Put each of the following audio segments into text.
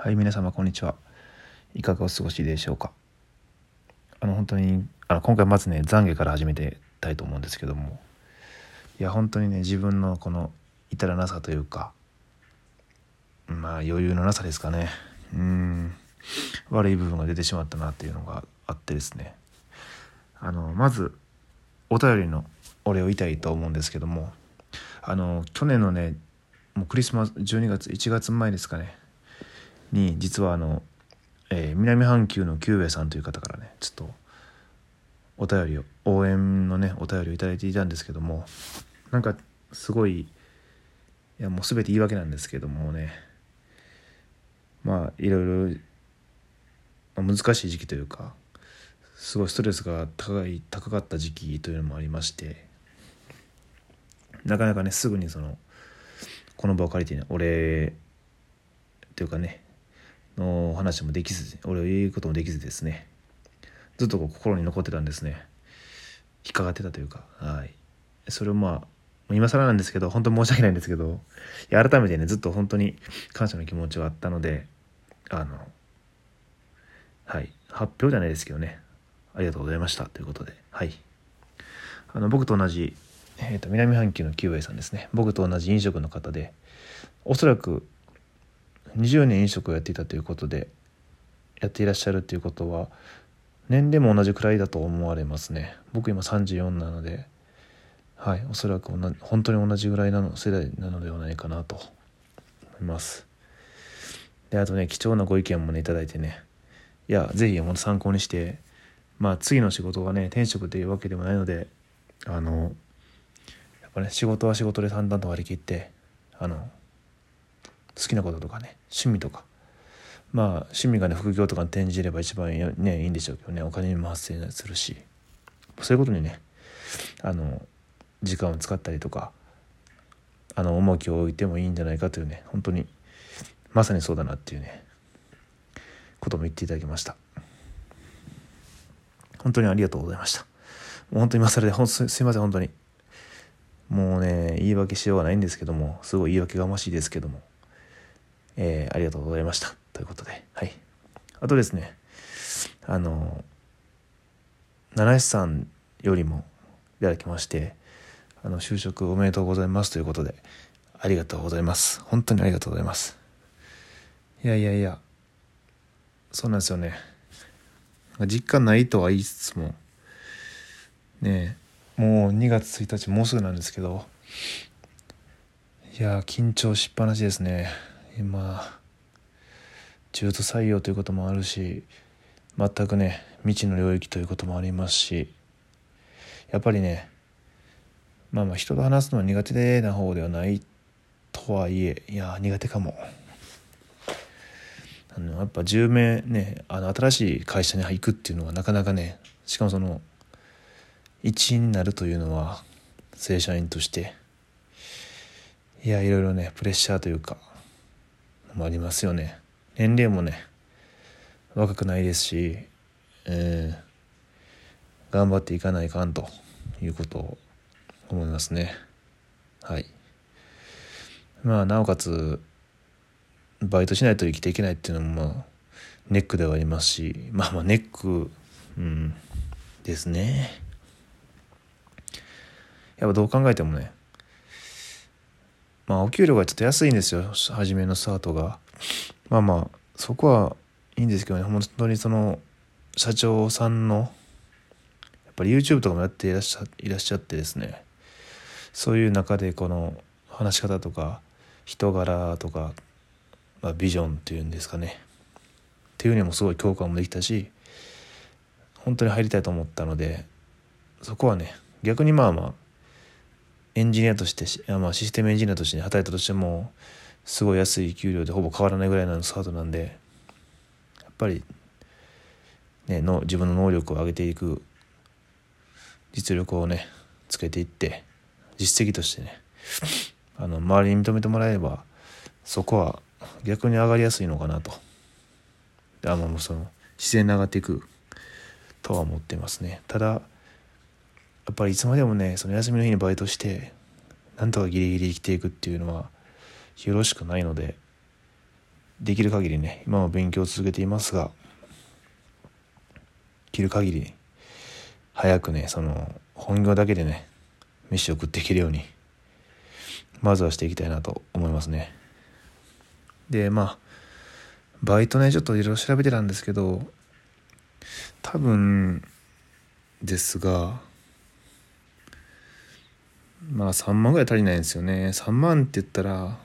はい、皆様こんにちは。いかがお過ごしでしょうか？あの本当にあの今回まずね懺悔から始めてたいと思うんですけども、いや本当にね自分のこの至らなさというか、まあ余裕のなさですかね。うん悪い部分が出てしまったなっていうのがあってですね。あのまずお便りのお礼を言いたいと思うんですけども、あの去年のねもうクリスマス12月1月前ですかねに実はあの、えー、南半球のキューベさんという方からねちょっとお便りを応援のねお便りを頂いていたんですけどもなんかすごいいやもう全て言い訳なんですけどもねまあいろいろ、難しい時期というかすごいストレスが高い高かった時期というのもありましてなかなかねすぐにそのこの場を借りてねお礼というかねの話もできず俺を言うこともできずですね。ずっと心に残ってたんですね。引っかかってたというかはい。それをまあ今更なんですけど本当申し訳ないんですけどいや改めてねずっと本当に感謝の気持ちはあったのであのはい。発表じゃないですけどね。ありがとうございました。ということではい。あの僕と同じ、えーと、南半球のキューベイさんですね。僕と同じ飲食の方でおそらく20年飲食をやっていたということでやっていらっしゃるということは年齢も同じくらいだと思われますね。僕今34なのではいおそらく本当に同じぐらいなの世代なのではないかなと思います。であとね貴重なご意見もね頂いてね。いや是非参考にしてまあ次の仕事がね転職というわけでもないのであのやっぱね仕事は仕事で淡々と割り切ってあの好きなこととかね趣味とか。まあ趣味がね副業とかに転じれば一番ねいいんでしょうけどね。お金にも発生するし。そういうことにねあの時間を使ったりとかあの重きを置いてもいいんじゃないかというね本当にまさにそうだなっていうねことも言っていただきました。本当にありがとうございました。本当に今更でほんすいません本当に。もうね言い訳しようがないんですけどもすごい言い訳がましいですけども。えー、ありがとうございました。ということで、はい。あとですね、あの、七石さんよりもいただきまして、あの、就職おめでとうございますということで、ありがとうございます。本当にありがとうございます。いやいやいや、そうなんですよね。実感ないとは言いつつも、ねもう2月1日もうすぐなんですけど、いや緊張しっぱなしですね。今中途採用ということもあるし全くね未知の領域ということもありますしやっぱりねまあまあ人と話すのは苦手な方ではないとはいえいや苦手かも。あのやっぱ10名ねあの新しい会社に行くっていうのはなかなかねしかもその一員になるというのは正社員としていやいろいろねプレッシャーというかもありますよね。年齢もね若くないですし、えー、頑張っていかないかんということを思いますね。はい。まあなおかつバイトしないと生きていけないっていうのもまあネックではありますしまあまあネックうんですね。やっぱどう考えてもねまあお給料がちょっと安いんですよ初めのスタートが。まあまあそこはいいんですけどね本当にその社長さんのやっぱり YouTube とかもやっていらっしゃいらっしゃってですね。そういう中でこの話し方とか人柄とか、まあ、ビジョンっていうんですかね。っていうにもすごい共感もできたし本当に入りたいと思ったのでそこはね逆にまあまあエンジニアとしてまあ、システムエンジニアとして働いたとしてもすごい安い給料でほぼ変わらないぐらいのスタートなんでやっぱりねの自分の能力を上げていく実力をねつけていって実績としてねあの周りに認めてもらえればそこは逆に上がりやすいのかなと。あまあその自然に上がっていくとは思ってますね。ただやっぱりいつまでもねその休みの日にバイトしてなんとかギリギリ生きていくっていうのはよろしくないのでできる限りね今も勉強を続けていますができる限り早くねその本業だけでね飯を食っていけるようにまずはしていきたいなと思いますね。でまあバイトねちょっといろいろ調べてたんですけど多分ですがまあ3万ぐらい足りないんですよね。3万って言ったら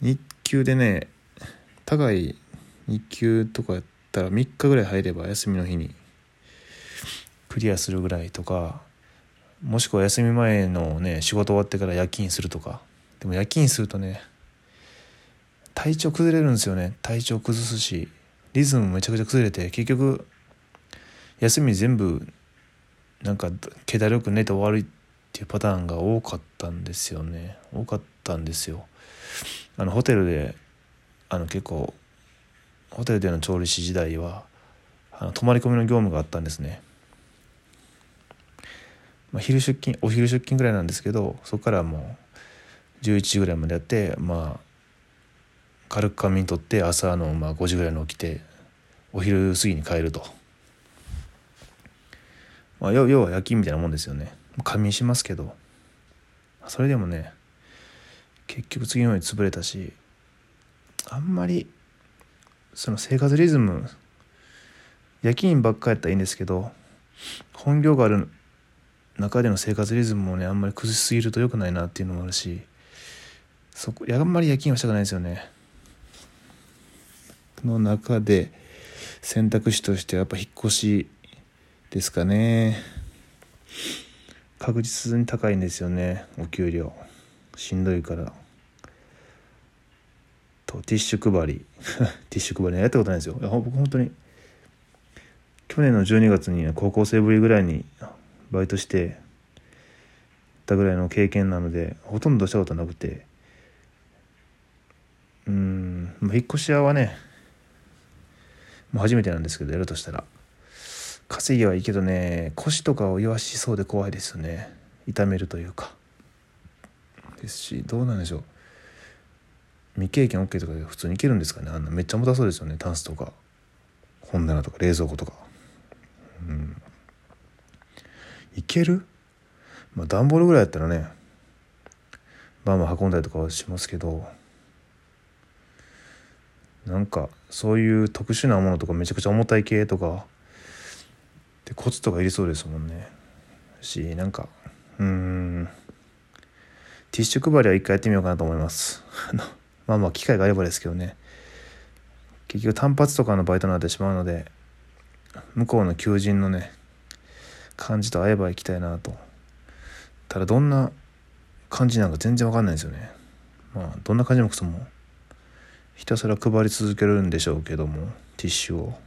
日給でね高い日給とかやったら3日ぐらい入れば休みの日にクリアするぐらいとかもしくは休み前のね仕事終わってから夜勤するとか。でも夜勤するとね体調崩れるんですよね。体調崩すしリズムめちゃくちゃ崩れて結局休み全部なんか気だるく寝て終わるっていうパターンが多かったんですよね。多かったんですよ。あのホテルであの結構ホテルでの調理師時代はあの泊まり込みの業務があったんですね、まあ、昼出勤お昼出勤ぐらいなんですけどそこからもう11時ぐらいまでやってまあ軽く仮眠取って朝のまあ5時ぐらいに起きてお昼過ぎに帰ると、まあ、要は夜勤みたいなもんですよね。仮眠しますけど。それでもね結局次の日潰れたしあんまりその生活リズム夜勤ばっかやったらいいんですけど本業がある中での生活リズムもねあんまり崩しすぎると良くないなっていうのもあるしそこあんまり夜勤はしたくないですよね。の中で選択肢としてはやっぱ引っ越しですかね。確実に高いんですよねお給料。しんどいから。とティッシュ配り。ティッシュ配りやったことないですよ。僕本当に去年の12月に高校生ぶりぐらいにバイトしてたぐらいの経験なのでほとんどしたことなくて。うん引っ越し屋はねもう初めてなんですけどやるとしたら。稼ぎはいいけどね腰とかを言わしそうで怖いですよね。痛めるというか。ですしどうなんでしょう。未経験 OK とかで普通にいけるんですかね。あんなめっちゃ重たそうですよね。タンスとか。本棚とか冷蔵庫とか。うん。いける？まあ段ボールぐらいやったらねバンバン運んだりとかはしますけど。なんかそういう特殊なものとかめちゃくちゃ重たい系とかでコツとかいりそうですもんね。しなんかうん。ティッシュ配りは一回やってみようかなと思います。まあまあ機会があればですけどね。結局単発とかのバイトになってしまうので向こうの求人のね感じと合えば行きたいなと。ただどんな感じなんか全然わかんないですよね。まあどんな感じもくそもひたすら配り続けるんでしょうけどもティッシュを。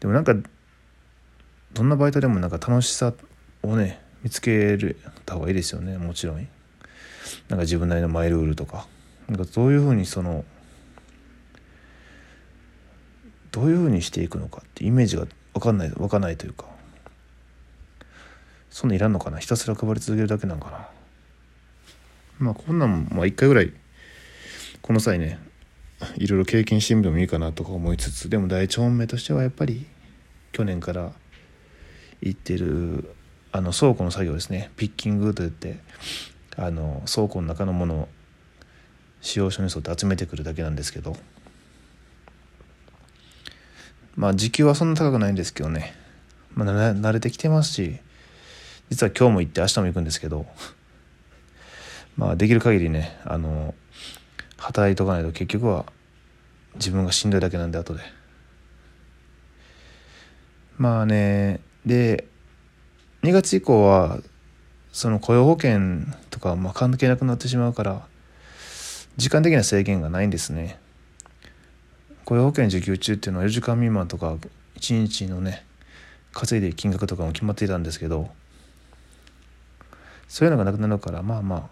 でもなんかどんなバイトでもなんか楽しさをね見つけるた方がいいですよね。もちろん。なんか自分なりのマイルールとか。なんかどういうふうにそのどういうふうにしていくのかってイメージが分かんない分かんないというか。そんないらんのかな。ひたすら配り続けるだけなんかな。まあこんなんもまあ一回ぐらいこの際ねいろいろ経験してみてもいいかなとか思いつつでも第一本命としてはやっぱり去年から行ってるあの倉庫の作業ですね。ピッキングといってあの倉庫の中のものを使用書に沿って集めてくるだけなんですけど。まあ時給はそんな高くないんですけどね、まあ、慣れてきてますし実は今日も行って明日も行くんですけど。まあできる限りねあの働いとかないと結局は自分がしんどいだけなんで後で。まあねで2月以降はその雇用保険とかまあ関係なくなってしまうから時間的な制限がないんですね。雇用保険受給中っていうのは4時間未満とか1日のね稼いでる金額とかも決まっていたんですけどそういうのがなくなるからまあまあ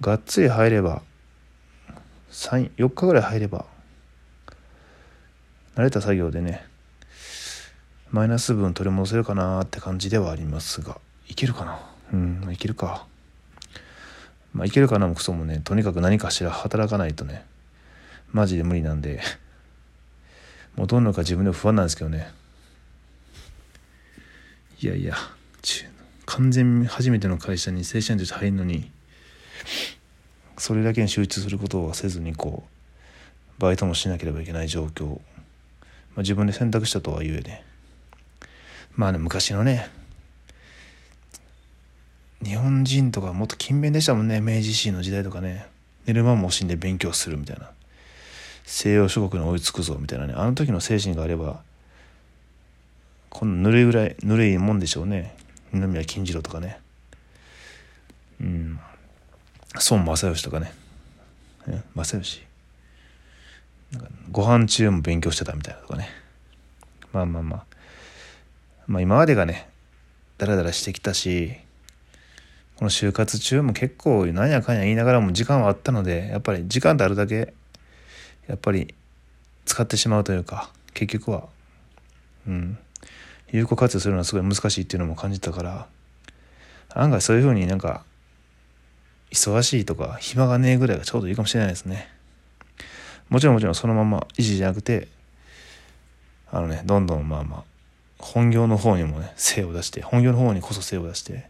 がっつり入れば4日ぐらい入れば慣れた作業でねマイナス分取り戻せるかなって感じではありますがいけるかな？うんいけるか。まあいけるかなもクソもねとにかく何かしら働かないとねマジで無理なんでもうどんのか自分でも不安なんですけどね。いやいや完全初めての会社に正社員として入るのにそれだけに集中することはせずにこうバイトもしなければいけない状況、まあ、自分で選択したとはいえねまあね昔のね日本人とかもっと勤勉でしたもんね明治維新の時代とかね。寝る間も惜しんで勉強するみたいな。西洋諸国に追いつくぞみたいなね。あの時の精神があればこのぬるいぐらいぬるいもんでしょうね。二宮金次郎とかね。うん。孫正義とかね。正義？なんかご飯中も勉強してたみたいなとかね。まあまあまあ。まあ今までがねダラダラしてきたしこの就活中も結構なんやかんや言いながらも時間はあったのでやっぱり時間ってあるだけやっぱり使ってしまうというか結局はうん有効活用するのはすごい難しいっていうのも感じたから案外そういうふうになんか忙しいとか暇がねえぐらいがちょうどいいかもしれないですね。もちろんもちろんそのまま維持じゃなくてあのねどんどんまあまあ本業の方にもね精を出して本業の方にこそ精を出して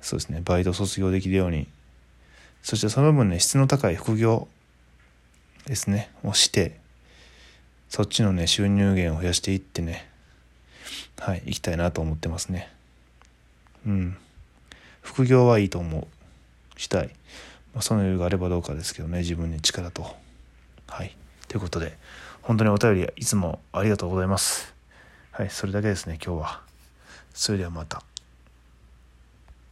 そうですねバイト卒業できるように。そしてその分ね質の高い副業ですねをしてそっちのね収入源を増やしていってねはい行きたいなと思ってますね。うん。副業はいいと思う。したい、まあ、その余裕があればどうかですけどね自分に力と。はい。ということで本当にお便りいつもありがとうございます。はいそれだけですね今日は。それではまた。